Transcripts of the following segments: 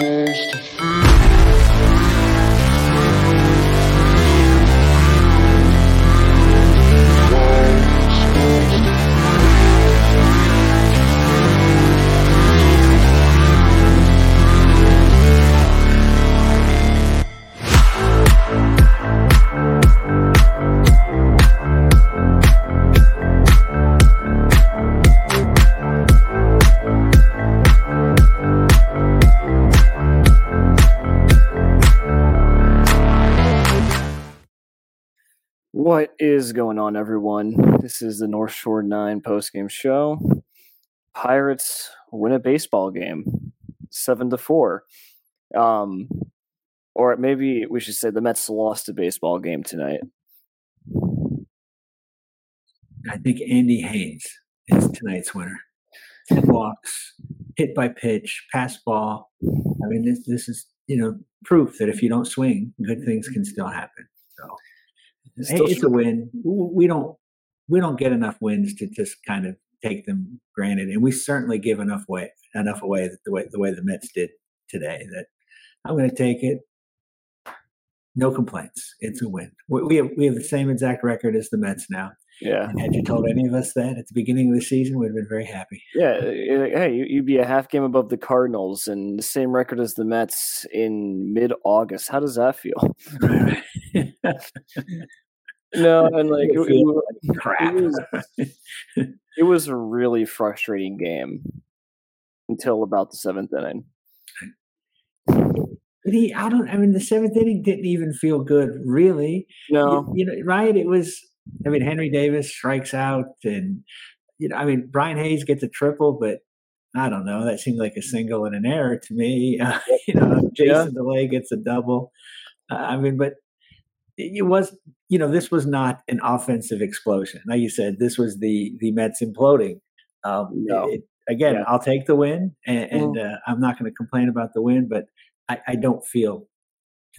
supposed to feel. Is going on, everyone? This is the North Shore 9 postgame show. Pirates win a baseball game, 7 to 4. Um, or maybe we should say the Mets lost a baseball game tonight. I think Andy Haynes is tonight's winner. Ten walks, hit by pitch, pass ball. I mean, this this is you know proof that if you don't swing, good things can still happen. So hey, Still it's a win. We don't we don't get enough wins to just kind of take them granted, and we certainly give enough way enough away that the way the way the Mets did today. That I'm going to take it. No complaints. It's a win. We we have we have the same exact record as the Mets now. Yeah. And had you told any of us that at the beginning of the season, we'd have been very happy. Yeah. uh, Hey, you'd be a half game above the Cardinals and the same record as the Mets in mid August. How does that feel? No, and like, it, it- Crap. It was, it was a really frustrating game until about the seventh inning. He, I don't. I mean, the seventh inning didn't even feel good, really. No, You, you know, right? It was. I mean, Henry Davis strikes out, and you know, I mean, Ke'Bryan Hayes gets a triple, but I don't know. That seemed like a single and an error to me. Uh, you know, Jason Delay gets a double. Uh, I mean, but it was. You know, this was not an offensive explosion. Like you said, this was the the Mets imploding. Um, No. it- again, Yeah. I'll take the win, and, and uh, I'm not going to complain about the win, but I, I don't feel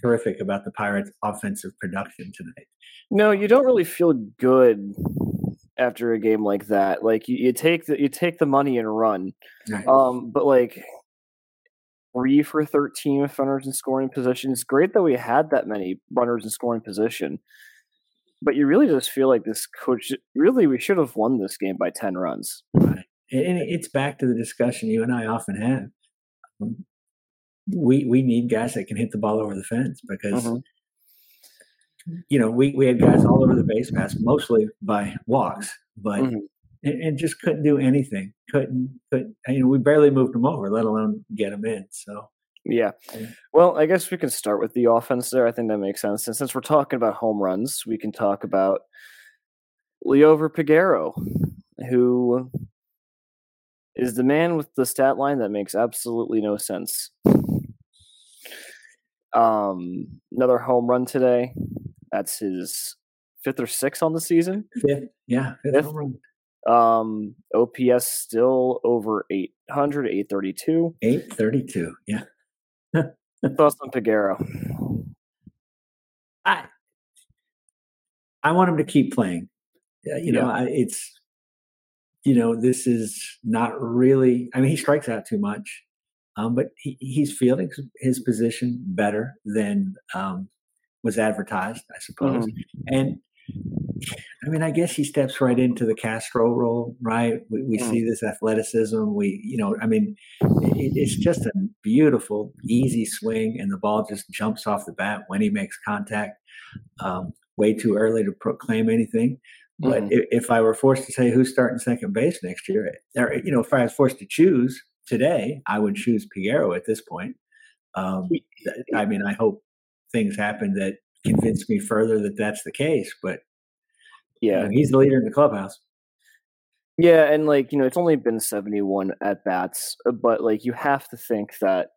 terrific about the Pirates' offensive production tonight. no, you don't really feel good after a game like that. Like you, you take the you take the money and run. Right. Um, but like three for thirteen with runners in scoring position. It's great that we had that many runners in scoring position. But you really just feel like this coach really we should have won this game by ten runs. Right. And it's back to the discussion you and I often have. Um, We we need guys that can hit the ball over the fence because Mhm. you know we, we had guys all over the base pass mostly by walks, but Mhm. And, and just couldn't do anything. Couldn't couldn't. I mean, we barely moved them over, let alone get them in. So Yeah. Yeah. Well, I guess we can start with the offense there. I think that makes sense. And since we're talking about home runs, we can talk about Liover Peguero, who is the man with the stat line that makes absolutely no sense. Um, another home run today. That's his fifth or sixth on the season. fifth, yeah, fifth Fifth. home run. Um, OPS still over 800, 832. eight thirty two. Yeah, Thoughts on Peguero? I I want him to keep playing. Yeah, you know, Yeah. I, it's you know, this is not really. I mean, he strikes out too much, um, but he, he's fielding his position better than um, was advertised, I suppose. And I mean, I guess he steps right into the Castro role, right? We, we Mm. see this athleticism. We, you know, I mean, it, it's just a beautiful, easy swing, and the ball just jumps off the bat when he makes contact. Um, way too early to proclaim anything. But Mhm. if, if I were forced to say who's starting second base next year, or you know, if I was forced to choose today, I would choose Piero at this point. Um, I mean, I hope things happen that convince me further that that's the case. But you Yeah. know, he's the leader in the clubhouse. Yeah, and like you know, it's only been seventy-one at bats, uh, but like you have to think that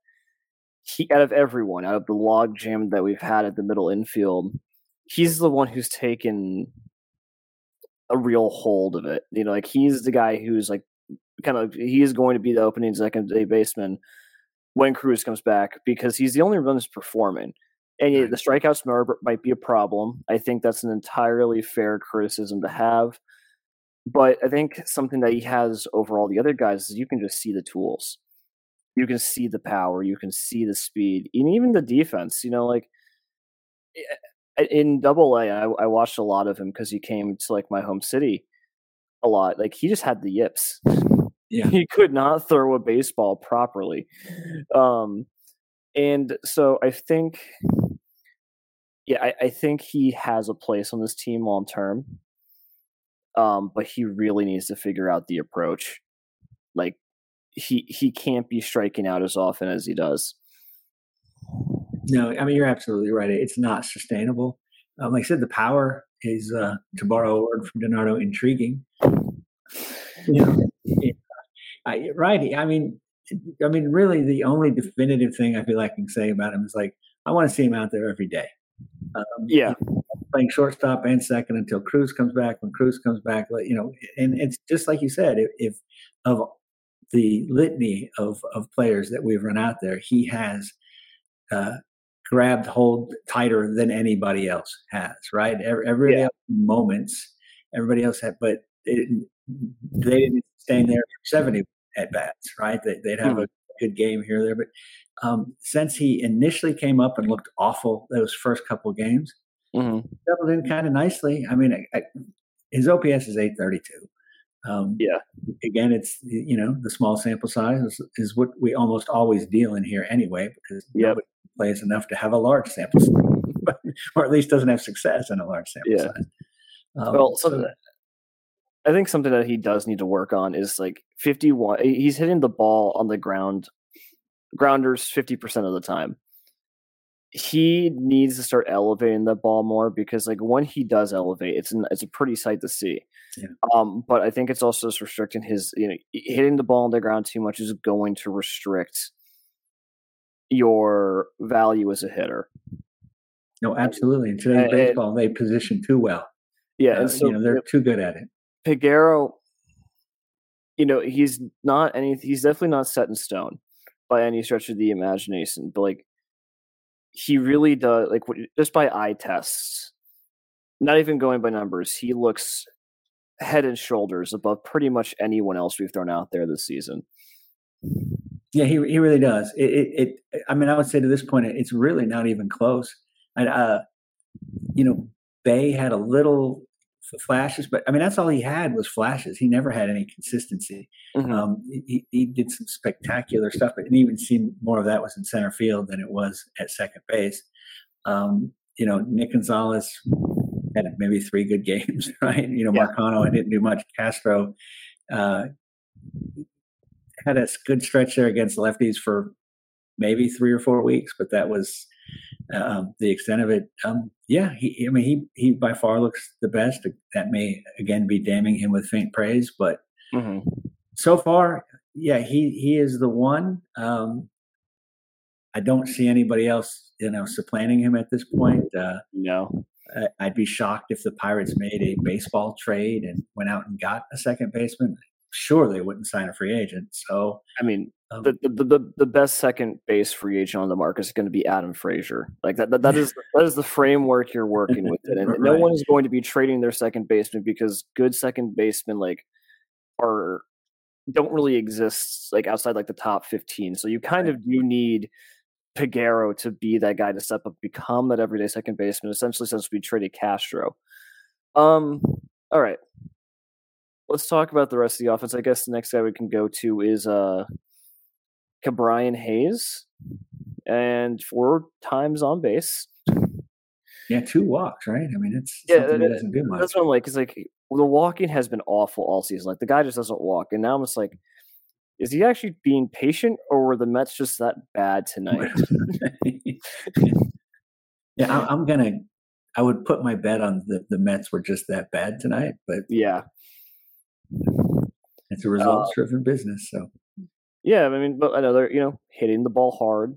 he, out of everyone, out of the log jam that we've had at the middle infield, he's the one who's taken a real hold of it. You know, like he's the guy who's like kind of he is going to be the opening second day baseman when Cruz comes back because he's the only one who's performing. And yeah, the strikeouts might be a problem. I think that's an entirely fair criticism to have. But I think something that he has over all the other guys is you can just see the tools. You can see the power, you can see the speed, and even the defense. You know, like eh, eh, eh, in Double A, I, I watched a lot of him because he came to like my home city a lot. Like he just had the yips. Yeah. he could not throw a baseball properly. Um, and so I think, yeah, I, I think he has a place on this team long term. Um, but he really needs to figure out the approach. Like he he can't be striking out as often as he does. No, I mean you're absolutely right. It's not sustainable. Um, like I said, the power is, uh, to borrow a word from Donato, intriguing. You know, I, right. I mean, I mean, really, the only definitive thing I feel like I can say about him is like I want to see him out there every day. Um, yeah, playing shortstop and second until Cruz comes back. When Cruz comes back, you know, and it's just like you said, if, if of the litany of of players that we've run out there, he has uh, grabbed hold tighter than anybody else has. Right, everybody yeah. moments, everybody else had, but it, they didn't stay in there for seventy at bats. Right, they, would have mm-hmm. a good game here or there, but um, since he initially came up and looked awful those first couple games, mm-hmm. settled in kind of nicely. I mean, I, I, his OPS is 832. Um, yeah. Again, it's you know the small sample size is, is, what we almost always deal in here anyway because yep. nobody plays enough to have a large sample size, or at least doesn't have success in a large sample yeah. size. Um, well, so that, I think something that he does need to work on is like 51. He's hitting the ball on the ground, grounders 50% of the time he needs to start elevating the ball more because like when he does elevate it's an, it's a pretty sight to see yeah. um but i think it's also just restricting his you know hitting the ball on the ground too much is going to restrict your value as a hitter no absolutely in today's and, baseball they position too well yeah uh, and so you know they're too good at it Peguero, you know he's not any he's definitely not set in stone by any stretch of the imagination but like he really does like just by eye tests not even going by numbers he looks head and shoulders above pretty much anyone else we've thrown out there this season. Yeah he, he really does. It, it, it i mean i would say to this point it's really not even close. And uh you know Bae had a little flashes, but I mean that's all he had was flashes. He never had any consistency. Mm-hmm. Um, he, he did some spectacular stuff, but it even seemed more of that was in center field than it was at second base. Um, you know, Nick Gonzales had maybe three good games, right? You know, yeah. Marcano didn't do much. Castro uh, had a good stretch there against lefties for maybe three or four weeks, but that was um, the extent of it. Um, yeah, he, I mean, he he by far looks the best. That may again be damning him with faint praise, but mm-hmm. so far, yeah, he he is the one. Um, I don't see anybody else, you know, supplanting him at this point. Uh, no, I'd be shocked if the Pirates made a baseball trade and went out and got a second baseman. Sure, they wouldn't sign a free agent. So, I mean, um, the, the, the the best second base free agent on the market is going to be Adam Frazier. Like that, that, that is that is the framework you're working with, it. and right. no one is going to be trading their second baseman because good second basemen like are don't really exist like outside like the top 15. So you kind of do need Peguero to be that guy to step up, become that everyday second baseman. Essentially, since we traded Castro. Um. All right. Let's talk about the rest of the offense. I guess the next guy we can go to is uh Ke'Bryan Hayes, and four times on base. Yeah, two walks, right? I mean, it's yeah, that much. That's what I'm like. It's like the walking has been awful all season. Like the guy just doesn't walk, and now I'm just like, is he actually being patient, or were the Mets just that bad tonight? yeah, I, I'm gonna. I would put my bet on the the Mets were just that bad tonight, but yeah, it's a results driven uh, business. So yeah, I mean, but another, you know, hitting the ball hard.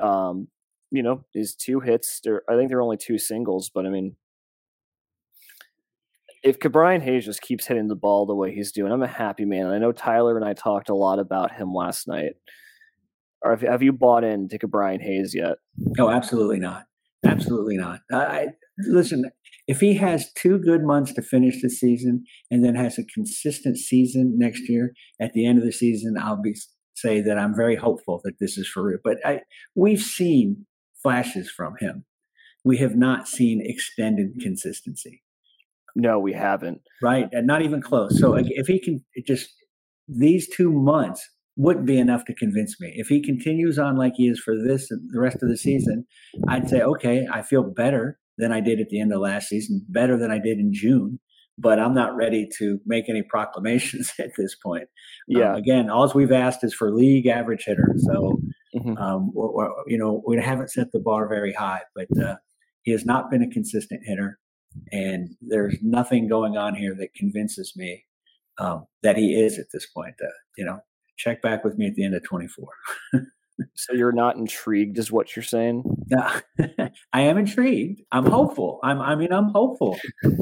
Um, you know, these two hits. I think they're only two singles, but I mean, if Ke'Bryan Hayes just keeps hitting the ball the way he's doing, I'm a happy man. And I know Tyler and I talked a lot about him last night. Or have, have you bought into Ke'Bryan Hayes yet? Oh, absolutely not. Absolutely not. I, listen, if he has two good months to finish the season and then has a consistent season next year, at the end of the season, I'll be say that I'm very hopeful that this is for real. But I, we've seen flashes from him. We have not seen extended consistency. No, we haven't. Right, and not even close. So if he can just these two months wouldn't be enough to convince me. If he continues on like he is for this and the rest of the season, I'd say, okay, I feel better than I did at the end of last season, better than I did in June. But I'm not ready to make any proclamations at this point. Um, Yeah. Um, again, all we've asked is for league average hitter. So, Mhm. um, we're, we're- you know, we haven't set the bar very high, but uh, he has not been a consistent hitter. And there's nothing going on here that convinces me um, that he is at this point. Uh, you know, check back with me at the end of 24. So you're not intrigued, is what you're saying? I am intrigued. I'm hopeful. I'm. I mean, I'm hopeful.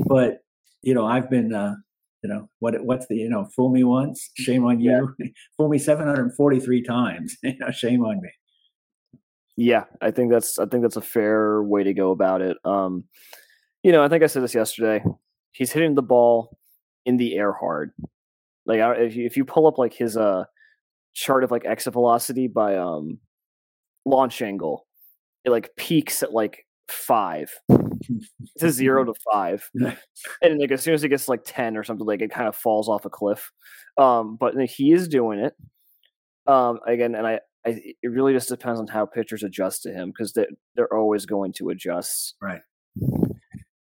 But you know, I've been. Uh, you know what? What's the you know? Fool me once, shame on you. fool me 743 times. You know, shame on me. Yeah, I think that's I think that's a fair way to go about it. Um, you know, I think I said this yesterday. He's hitting the ball in the air hard. Like if you, if you pull up like his uh chart of like exit velocity by um launch angle, it like peaks at like five to zero to five, and like as soon as it gets like ten or something, like it kind of falls off a cliff. Um, but he is doing it. Um, again, and I I, it really just depends on how pitchers adjust to him because they they're always going to adjust. Right.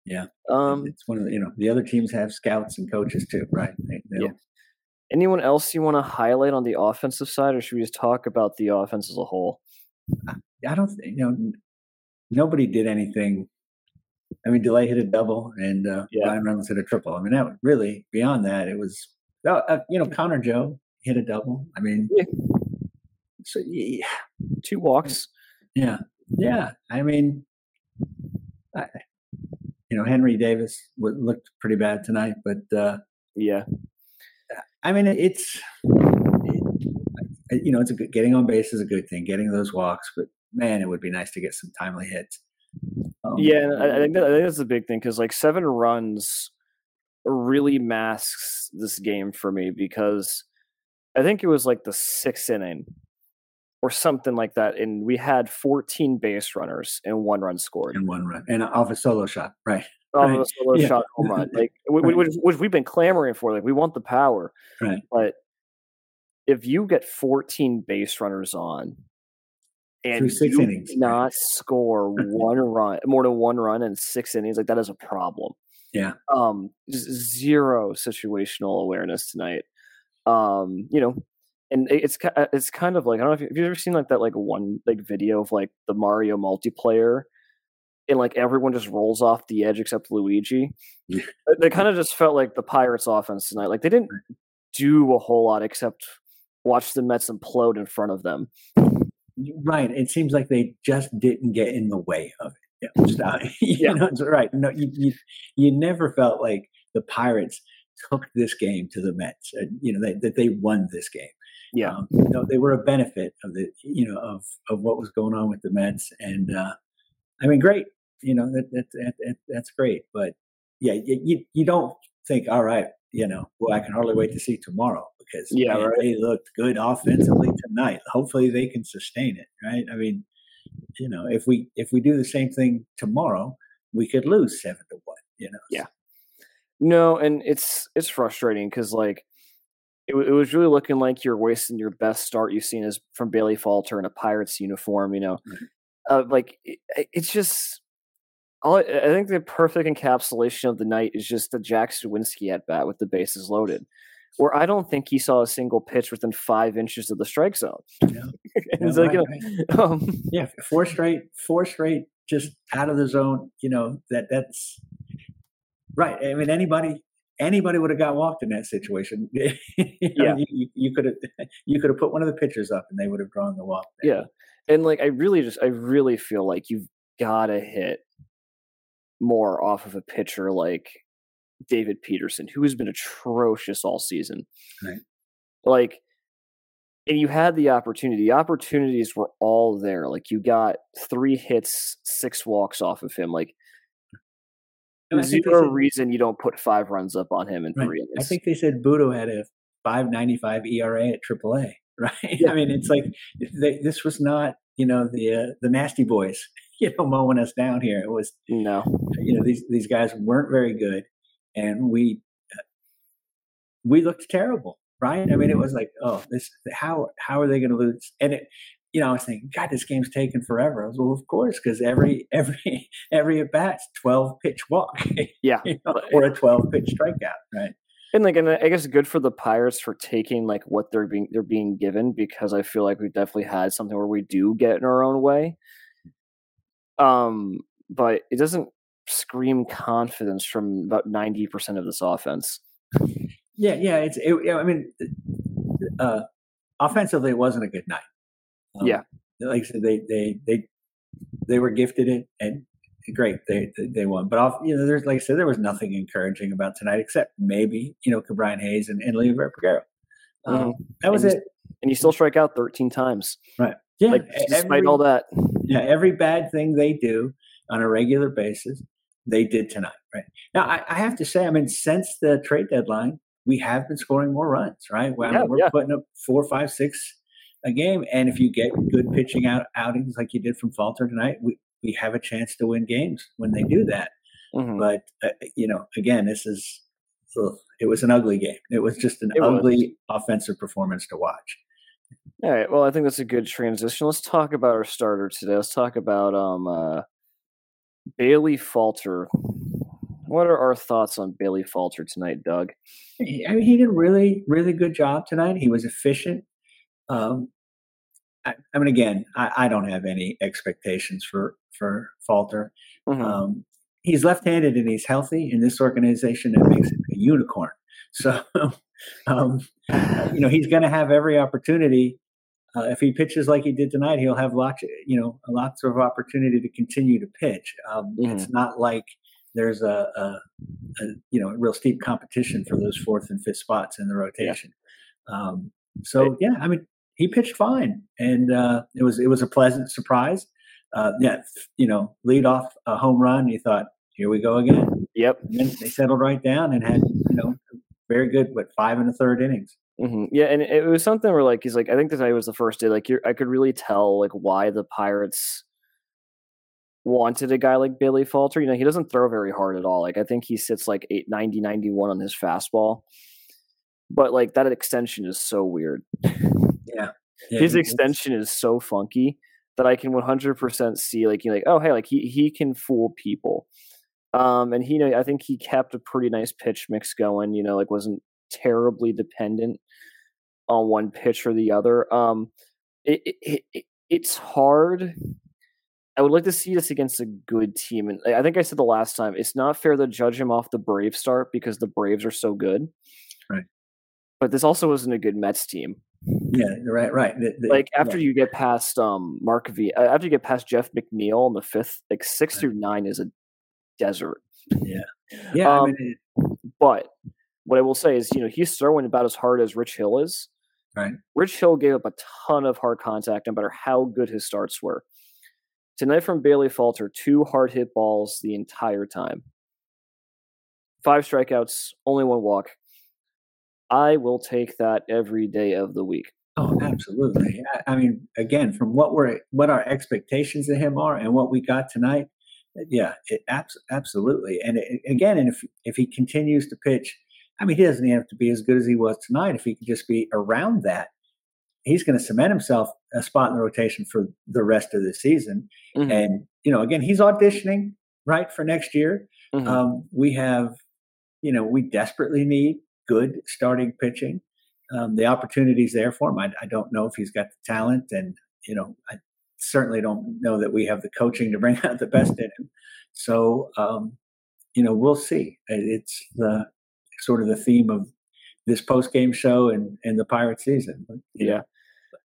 Yeah. Um. it's one of the, you know the other teams have scouts and coaches too, right? They, Yeah. Anyone else you want to highlight on the offensive side, or should we just talk about the offense as a whole? I don't think you know. Nobody did anything. I mean, Delay hit a double, and uh, Yeah. Bryan Reynolds hit a triple. I mean, that really beyond that, it was uh, uh, you know Connor Joe hit a double. I mean, Yeah. so yeah, Two walks. yeah, yeah. I mean, I, you know, Henry Davis looked pretty bad tonight, but uh, Yeah. I mean, it's it, you know, it's a good getting on base is a good thing. Getting those walks, but man, it would be nice to get some timely hits. Um, Yeah, I, I think that, I think that's a big thing because like seven runs really masks this game for me because I think it was like the sixth inning or something like that, and we had 14 base runners and one run scored. in one run and off a solo shot, right? Off Right. a solo Yeah. shot home run, like Right. which, which we've been clamoring for. Like we want the power, Right. but if you get 14 base runners on and you innings, not score one run, more than one run in six innings, like that is a problem. Yeah. Um, zero situational awareness tonight. Um, you know, and it's uh, it's kind of like I don't know if you- have you ever seen like that like one like video of like the Mario multiplayer, and like everyone just rolls off the edge except Luigi. They- kind of just felt like the Pirates offense tonight. Like they didn't do a whole lot except watch the Mets implode in front of them. Right. It seems like they just didn't get in the way of it. Yeah. Stop. you Yeah. know, right. No, you, you you never felt like the Pirates took this game to the Mets. Uh, you know that, that they won this game. Yeah. Um, you know, they were a benefit of the you know of of what was going on with the Mets, and uh, I mean, great. You know that, that, that, that that's great, but yeah, you, you don't think, all right, you know, well, I can hardly wait to see tomorrow because Yeah, man, right. they looked good offensively tonight. Hopefully, they can sustain it, right? I mean, you know, if we if we do the same thing tomorrow, we could lose seven to one. You know, Yeah. No, and it's it's frustrating because like it, it was really looking like you're wasting your best start you've seen is from Bailey Falter in a Pirates uniform. You know. Uh, like it, it's just. All I, think the perfect encapsulation of the night is just the Jack Suwinski at bat with the bases loaded, where I don't think he saw a single pitch within five inches of the strike zone. Yeah. Yeah, like, you right, um, yeah, four straight, four straight, just out of the zone. You know that that's right. I mean, anybody anybody would have got walked in that situation. You know, Yeah. you- you, you could have you could have put one of the pitchers up, and they would have drawn the walk. Yeah. And like I really just I really feel like you've gotta hit more off of a pitcher like David Peterson, who has been atrocious all season. Right. Like and you had the opportunity. The opportunities were all there. Like you got three hits, six walks off of him. Like And I think they zero said- reason you don't put five runs up on him in Right. three I think they said Budo had a five ninety five ERA at AAA. right? Yeah. I mean, it's like they, this was not you know the uh, the nasty boys you know mowing us down here. It was no, you know these these guys weren't very good, and we uh, we looked terrible, right? I mean, it was like, oh, this how how are they going to lose? And it, you know, I was thinking, God, this game's taking forever. I was, well, of course, because every every every at bat's twelve pitch walk, yeah, you know, or a twelve pitch strikeout, right? And like, and I guess good for the Pirates for taking like what they're being they're being given because I feel like we definitely had something where we do get in our own way. Um, but it doesn't scream confidence from about ninety percent of this offense. Yeah, yeah. It's. It, I mean, uh, offensively, it wasn't a good night. Um, yeah, like I said, they they they they were gifted it, and great, they they won. But off, you know, there's like I said, there was nothing encouraging about tonight except maybe you know Ke'Bryan Hayes and, and Leo. Um, mm-hmm. That was and it. And you still strike out 13 times, right? Yeah, like, despite every, all that. Yeah, every bad thing they do on a regular basis, they did tonight. Right now, I, I have to say, I mean, since the trade deadline, we have been scoring more runs. Right, well, yeah, we're yeah. putting up four, five, six a game. And if you get good pitching out outings like you did from Falter tonight, we, we have a chance to win games when they do that. Mm-hmm. But uh, you know, again, this is ugh, it was an ugly game. It was just an it ugly was. offensive performance to watch. All right. Well, I think that's a good transition. Let's talk about our starter today. Let's talk about um, uh, Bailey Falter. What are our thoughts on Bailey Falter tonight, Doug? I mean, he did a really, really good job tonight. He was efficient. Um, I, I, mean, again, I, I, don't have any expectations for for Falter. Mm-hmm. Um, he's left-handed and he's healthy in this organization. That makes him a unicorn. So, um, you know, he's going to have every opportunity. Uh, if he pitches like he did tonight, he'll have lots, you know, lots of opportunity to continue to pitch. Um, mm-hmm. It's not like there's a, a, a, you know real steep competition for those fourth and fifth spots in the rotation. Yeah. Um, so yeah, I mean, he pitched fine, and uh, it was it was a pleasant surprise. Uh, yeah, you know, lead off a home run. You thought, here we go again. Yep. And then they settled right down and had you know very good, what five and a third innings. Mm-hmm. Yeah, and it was something where like he's like I think tonight was the first day like I could really tell like why the Pirates wanted a guy like Bailey Falter. You know, he doesn't throw very hard at all. Like I think he sits like 8, 90, 91 on his fastball. But like that extension is so weird. Yeah. His extension is so funky that I can 100% see like you like oh hey like he he can fool people. Um and he you know I think he kept a pretty nice pitch mix going, you know, like wasn't terribly dependent on one pitch or the other. Um it, it, it it's hard I would like to see this against a good team. And I think I said the last time, it's not fair to judge him off the Brave start because the Braves are so good. Right. But this also wasn't a good Mets team. Yeah, right, right. The, the, like after yeah. you get past um Mark V, uh, after you get past Jeff McNeil in the fifth, like six right. through nine is a desert. Yeah, yeah. Um, I mean, it, but what I will say is, you know, he's throwing about as hard as Rich Hill is. Right. Rich Hill gave up a ton of hard contact, no matter how good his starts were. Tonight from Bailey Falter, two hard hit balls the entire time. Five strikeouts, only one walk. I will take that every day of the week. Oh, absolutely. I, mean, again, from what we're what our expectations of him are and what we got tonight, yeah, it, abs- absolutely. And it, again, and if if he continues to pitch, I mean, he doesn't have to be as good as he was tonight. If he can just be around that, he's going to cement himself a spot in the rotation for the rest of the season. Mm-hmm. And you know, again, he's auditioning right for next year. Mm-hmm. Um, we have, you know, we desperately need good starting pitching. Um, the opportunities there for him. I, I, don't know if he's got the talent, and you know, I certainly don't know that we have the coaching to bring out the best in him. So, um, you know, we'll see. It's the sort of the theme of this post game show and and the pirate season. yeah. Know,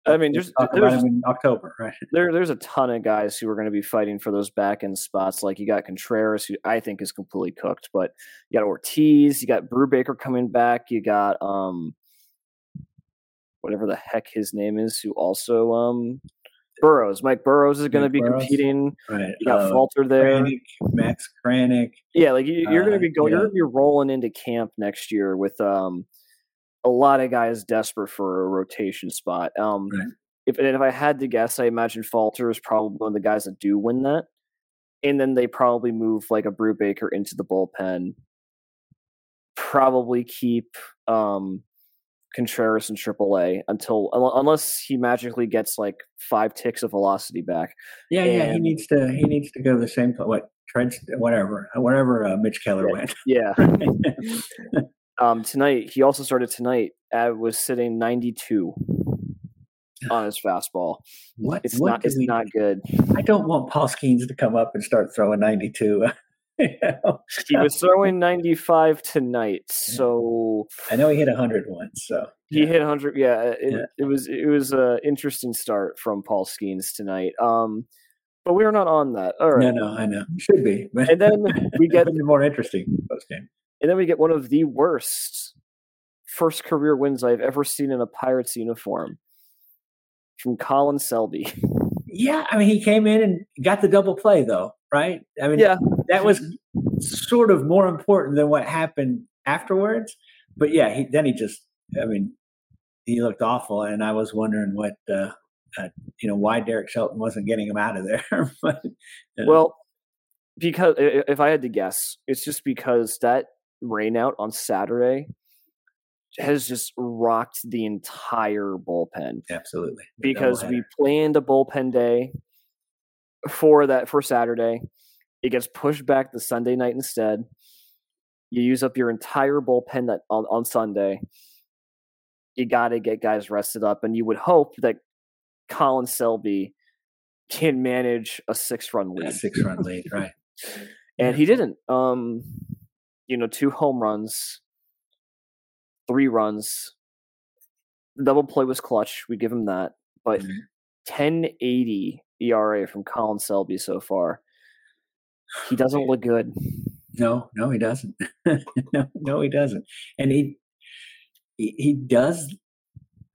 I mean, there's, there's in October, right? There, there's a ton of guys who are going to be fighting for those back end spots. Like you got Contreras, who I think is completely cooked, but you got Ortiz, you got Brubaker coming back, you got um, whatever the heck his name is, who also um, Burrows. Mike Burrows is going to be Burrows. competing. Right. You got uh, Falter there. Kranick, Max Kranick. Yeah, like you, are going to be going. Uh. You're going to be rolling into camp next year with um a lot of guys desperate for a rotation spot. Um, Right. if and if I had to guess, I imagine Falter is probably one of the guys that do win that, and then they probably move like a Brubaker into the bullpen. Probably keep um, Contreras in AAA until unless he magically gets like five ticks of velocity back. Yeah, yeah. He needs to. He needs to go the same. What Trent? Whatever. Whatever. Uh, Mitch Keller went. Yeah. um, tonight he also started tonight. Uh, was sitting ninety two on his fastball. what? It's what not. It's we- not good. I don't want Paul Skenes to come up and start throwing ninety two. you know? He was throwing ninety five tonight, so I know he hit hundred once. So he Yeah. hit hundred. Yeah, it, Yeah. it was it was a interesting start from Paul Skenes tonight. Um, but we are not on that. All right. no, no, I know. Should be. And then we get more interesting post game. And then we get one of the worst first career wins I've ever seen in a Pirates uniform from Colin Selby. Yeah, I mean, he came in and got the double play, though, right? I mean, Yeah. that was sort of more important than what happened afterwards. But yeah, he, then he just, I mean, he looked awful, and I was wondering what, uh, uh, you know, why Derek Shelton wasn't getting him out of there. but, you know, Well, because if I had to guess, it's just because that rainout on Saturday has just rocked the entire bullpen absolutely, because we planned a bullpen day for that for Saturday. It gets pushed back to Sunday night instead. You use up your entire bullpen that on, on Sunday. You got to get guys rested up, and you would hope that Colin Selby can manage a six-run a lead six run lead, right? and he didn't. Um, you know, two home runs, three runs. The double play was clutch. We give him that, but Mhm. 1080 ERA from Colin Selby so far. He doesn't look good. No, no, he doesn't. no, no, he doesn't. And he, he, he does.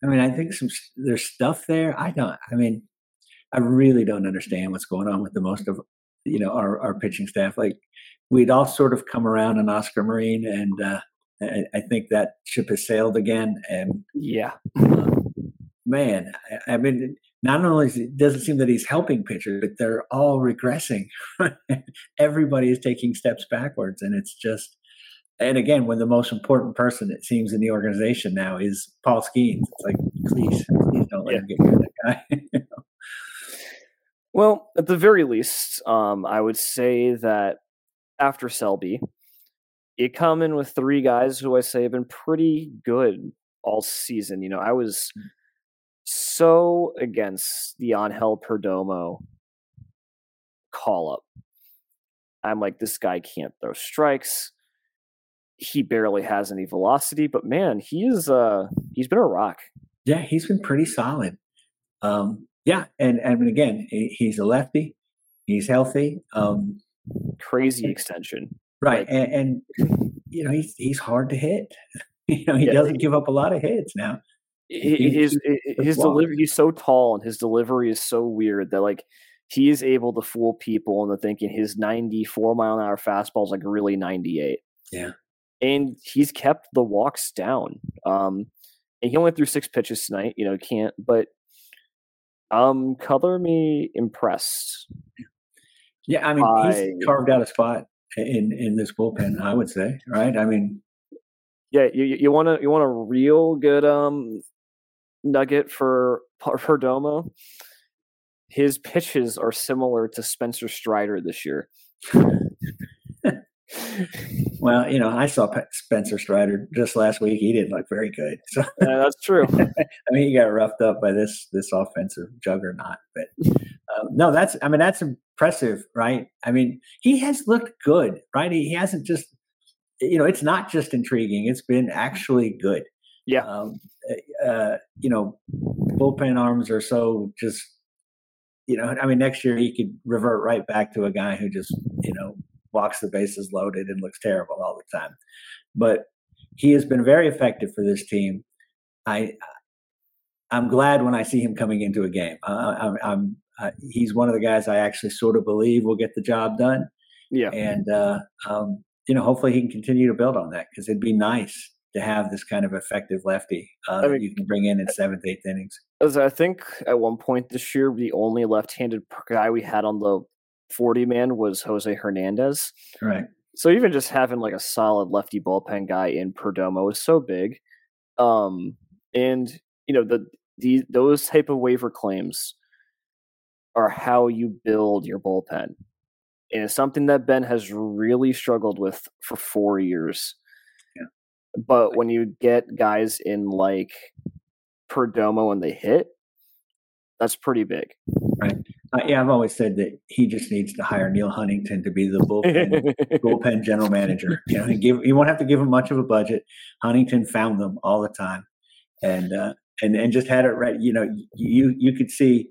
I mean, I think some there's stuff there. I don't. I mean, I really don't understand what's going on with the most of you know our our pitching staff. Like we'd all sort of come around on Oscar Marin, and uh, I, I think that ship has sailed again. And Yeah, man, I, I mean, not only is it doesn't seem that he's helping pitchers, but they're all regressing. Everybody is taking steps backwards, and it's just. And again, when the most important person it seems in the organization now is Paul Skenes, it's like, please, please don't let Yeah. him get near that guy. Well, at the very least, um, I would say that after Selby, you come in with three guys who I say have been pretty good all season. You know, I was so against the Angel Perdomo call up. I'm like, this guy can't throw strikes. He barely has any velocity, but man, he is uh he's been a rock. yeah, he's been pretty solid. Um, yeah, and and again, he's a lefty. He's healthy. Um, Crazy extension. right, Like- and, and you know he's he's hard to hit. you know he Yeah. doesn't give up a lot of hits now. His his, his delivery he's so tall and his delivery is so weird that like he is able to fool people into thinking his 94 mile an hour fastball is like really 98 Yeah. and he's kept the walks down um and he only threw six pitches tonight you know can't but um color me impressed Yeah, I mean I- he's carved out a spot in in this bullpen. I would say, right? I mean, yeah you you want to you want a real good um nugget for for Domo. his pitches are similar to Spencer Strider this year well, you know, I saw Pe- Spencer Strider just last week. He didn't look very good. So Yeah, that's true. I mean, he got roughed up by this this offensive juggernaut. But um, no, that's I mean that's impressive, right? I mean, he has looked good, right? He, he hasn't just you know, it's not just intriguing; it's been actually good. Yeah. Um, uh, you know, bullpen arms are so just. You know, I mean, next year he could revert right back to a guy who just, you know, walks the bases loaded and looks terrible all the time. But he has been very effective for this team. I I'm glad when I see him coming into a game. Uh, I'm, I'm uh, he's one of the guys I actually sort of believe will get the job done, Yeah. and uh, um, you know hopefully he can continue to build on that because it'd be nice to have this kind of effective lefty uh, I mean- you can bring in in seventh, eighth innings. As I think at one point this year, the only left-handed guy we had on the 40 man was Jose Hernandez. Right. So even just having like a solid lefty bullpen guy in Perdomo is so big. Um, and you know the the those type of waiver claims are how you build your bullpen, and it's something that Ben has really struggled with for four years. Yeah. But when you get guys in like Perdomo and they hit, that's pretty big. Uh, yeah, I've always said that he just needs to hire Neil Huntington to be the bullpen bullpen general manager. You know, he give you won't have to give him much of a budget. Huntington found them all the time, and uh, and and just had it right. You know, you you could see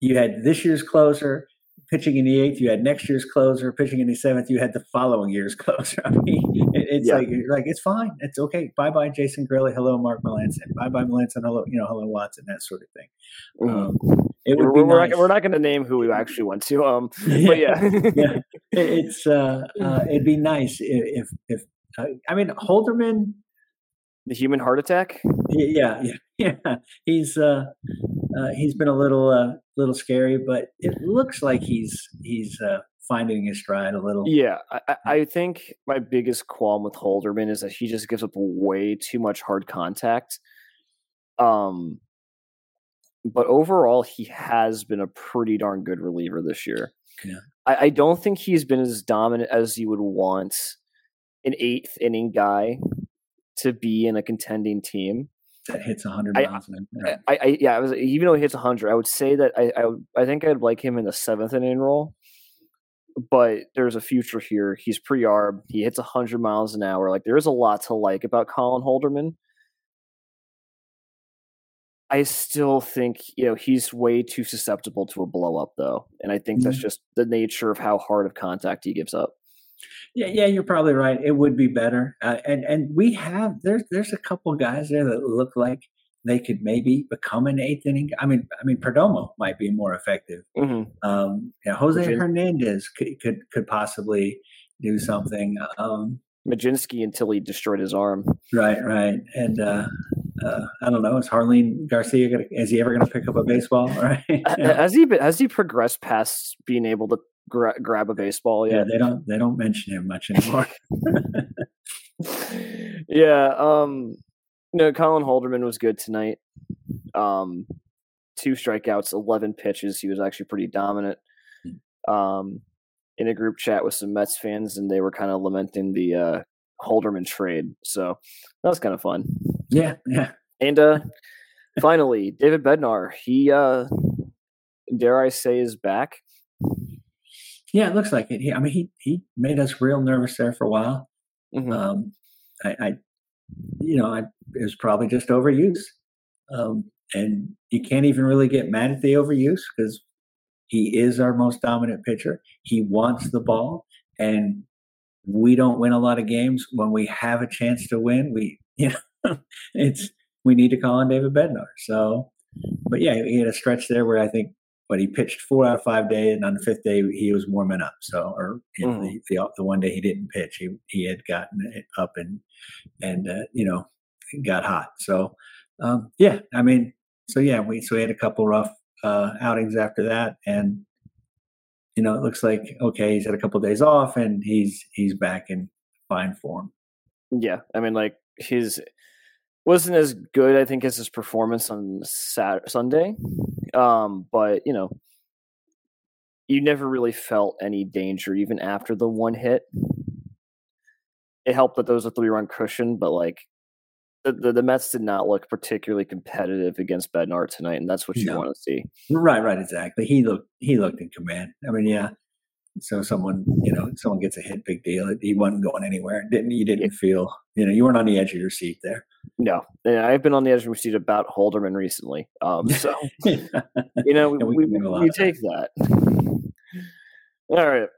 you had this year's closer pitching in the eighth. You had next year's closer pitching in the seventh. You had the following year's closer. I mean, it, it's Yeah. like like it's fine. It's okay. Bye bye, Jason Grilli. Hello, Mark Melancon. Bye bye, Melancon. Hello, you know, hello, Watson. That sort of thing. Mhm. Um, it would we're, be we're nice. not, we're not going to name who we actually went to. Um, but yeah, yeah. It- it's uh, uh it'd be nice i- if if uh, I mean Holderman the human heart attack. yeah yeah yeah he's uh, uh he's been a little uh little scary but it looks like he's he's uh finding his stride a little Yeah, I, I- think my biggest qualm with Holderman is that he just gives up way too much hard contact. Um, but overall, he has been a pretty darn good reliever this year. Yeah. I, I don't think he's been as dominant as you would want an eighth inning guy to be in a contending team. That hits 100 I- miles an hour. I, I yeah, I was even though he hits hundred, I would say that I, I I think I'd like him in the seventh inning role. But there's a future here. He's pre arb. He hits hundred miles an hour. Like there is a lot to like about Colin Holderman. I still think you know he's way too susceptible to a blow up though, and I think that's Mhm. just the nature of how hard of contact he gives up. Yeah, yeah, you're probably right. It would be better, uh, and and we have there's there's a couple guys there that look like they could maybe become an eighth inning. I mean, I mean, Perdomo might be more effective. Mm-hmm. Um, yeah, Jose Virgin- Hernandez could, could could possibly do something. Um, Majinski until he destroyed his arm. right, right, and uh, uh, I don't know. Is Jarlin Garcia gonna? Is he ever going to pick up a baseball? Right? Yeah. Has he been, has he progressed past being able to gra- grab a baseball yet? Yeah, they don't they don't mention him much anymore. yeah. Um. No, Colin Holderman was good tonight. Um, two strikeouts, eleven pitches. He was actually pretty dominant. Um, in a group chat with some Mets fans, and they were kind of lamenting the uh, Holderman trade. So that was kind of fun. yeah, yeah. And uh, finally, David Bednar. He, uh, dare I say, is back. Yeah, it looks like it. He, I mean, he he made us real nervous there for a while. Mhm. Um, I, I, you know, I it was probably just overuse, um, and you can't even really get mad at the overuse because he is our most dominant pitcher. He wants the ball, and we don't win a lot of games when we have a chance to win. We, you know, it's we need to call on David Bednar. So, but yeah, he had a stretch there where I think. But he pitched four out of five days, and on the fifth day he was warming up. So, or you know, Mhm. the, the the one day he didn't pitch, he he had gotten it up and and uh, you know got hot. So um, yeah, I mean, so yeah, we so we had a couple rough uh, outings after that, and you know it looks like okay, he's had a couple days off, and he's he's back in fine form. Yeah, I mean, like his wasn't as good, I think, as his performance on Sat- Sunday. Um, but you know, you never really felt any danger even after the one hit. It helped that there was a three-run cushion, but like the, the the Mets did not look particularly competitive against Bednar tonight, and that's what you No. want to see. Right, right, exactly. He looked he looked in command. I mean, yeah. So someone you know someone gets a hit, big deal. He wasn't going anywhere. Didn't you didn't feel you know you weren't on the edge of your seat there. No, and I've been on the edge of my seat about Holderman recently. Um, so you know, Yeah, we we, can do a lot we that. take that. All right.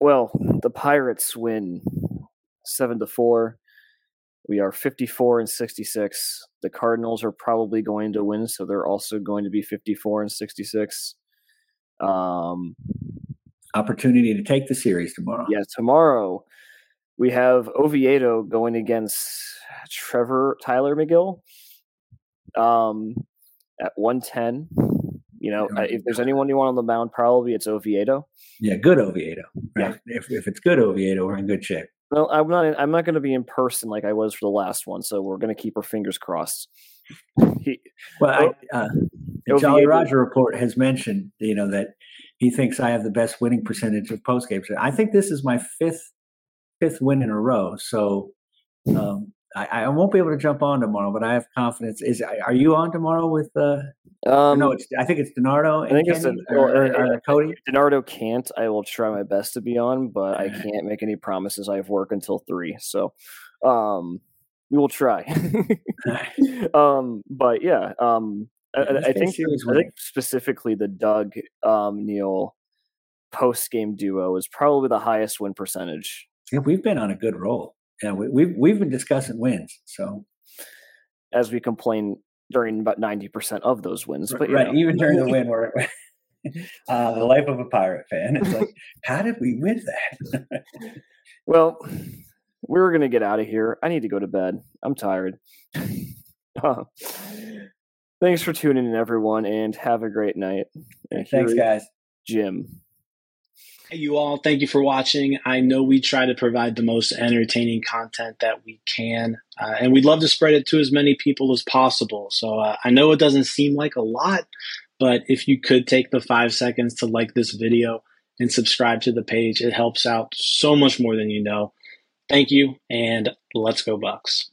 Well, the Pirates win seven to four. We are fifty-four and sixty-six. The Cardinals are probably going to win, so they're also going to be fifty-four and sixty-six. Um, Opportunity to take the series tomorrow. yeah, tomorrow we have Oviedo going against Trevor Tylor Megill um, at 110. You know, if there's anyone you want on the mound, probably it's Oviedo. Yeah, good Oviedo. Right? Yeah. If, if it's good Oviedo, we're in good shape. Well, I'm not. I'm not going to be in person like I was for the last one, so we're going to keep our fingers crossed. He, well, I, uh, the Jolly Roger report has mentioned, you know, that he thinks I have the best winning percentage of post games. I think this is my fifth fifth win in a row. So um, I, I, won't be able to jump on tomorrow, but I have confidence. Is are you on tomorrow with? Uh, um, no, it's I think it's Donardo. I think Kenny, it's a, or, or, or, or, Cody. Donardo can't. I will try my best to be on, but I can't make any promises. I have work until three, so um, we will try. um, but yeah, um, I, I, think I think specifically the Doug um, Neil post game duo is probably the highest win percentage. Yeah, we've been on a good roll. Yeah, we, we've we've been discussing wins. So as we complain during about ninety percent of those wins, but right, know. even during the win, we're uh, the life of a pirate fan. It's like, how did we win that? well, we are gonna get out of here. I need to go to bed. I'm tired. uh, thanks for tuning in, everyone, and have a great night. And thanks, guys. Jim. Hey, you all, thank you for watching. I know we try to provide the most entertaining content that we can, uh, and we'd love to spread it to as many people as possible. So uh, I know it doesn't seem like a lot, but if you could take the five seconds to like this video and subscribe to the page, it helps out so much more than you know. Thank you, and let's go, Bucs.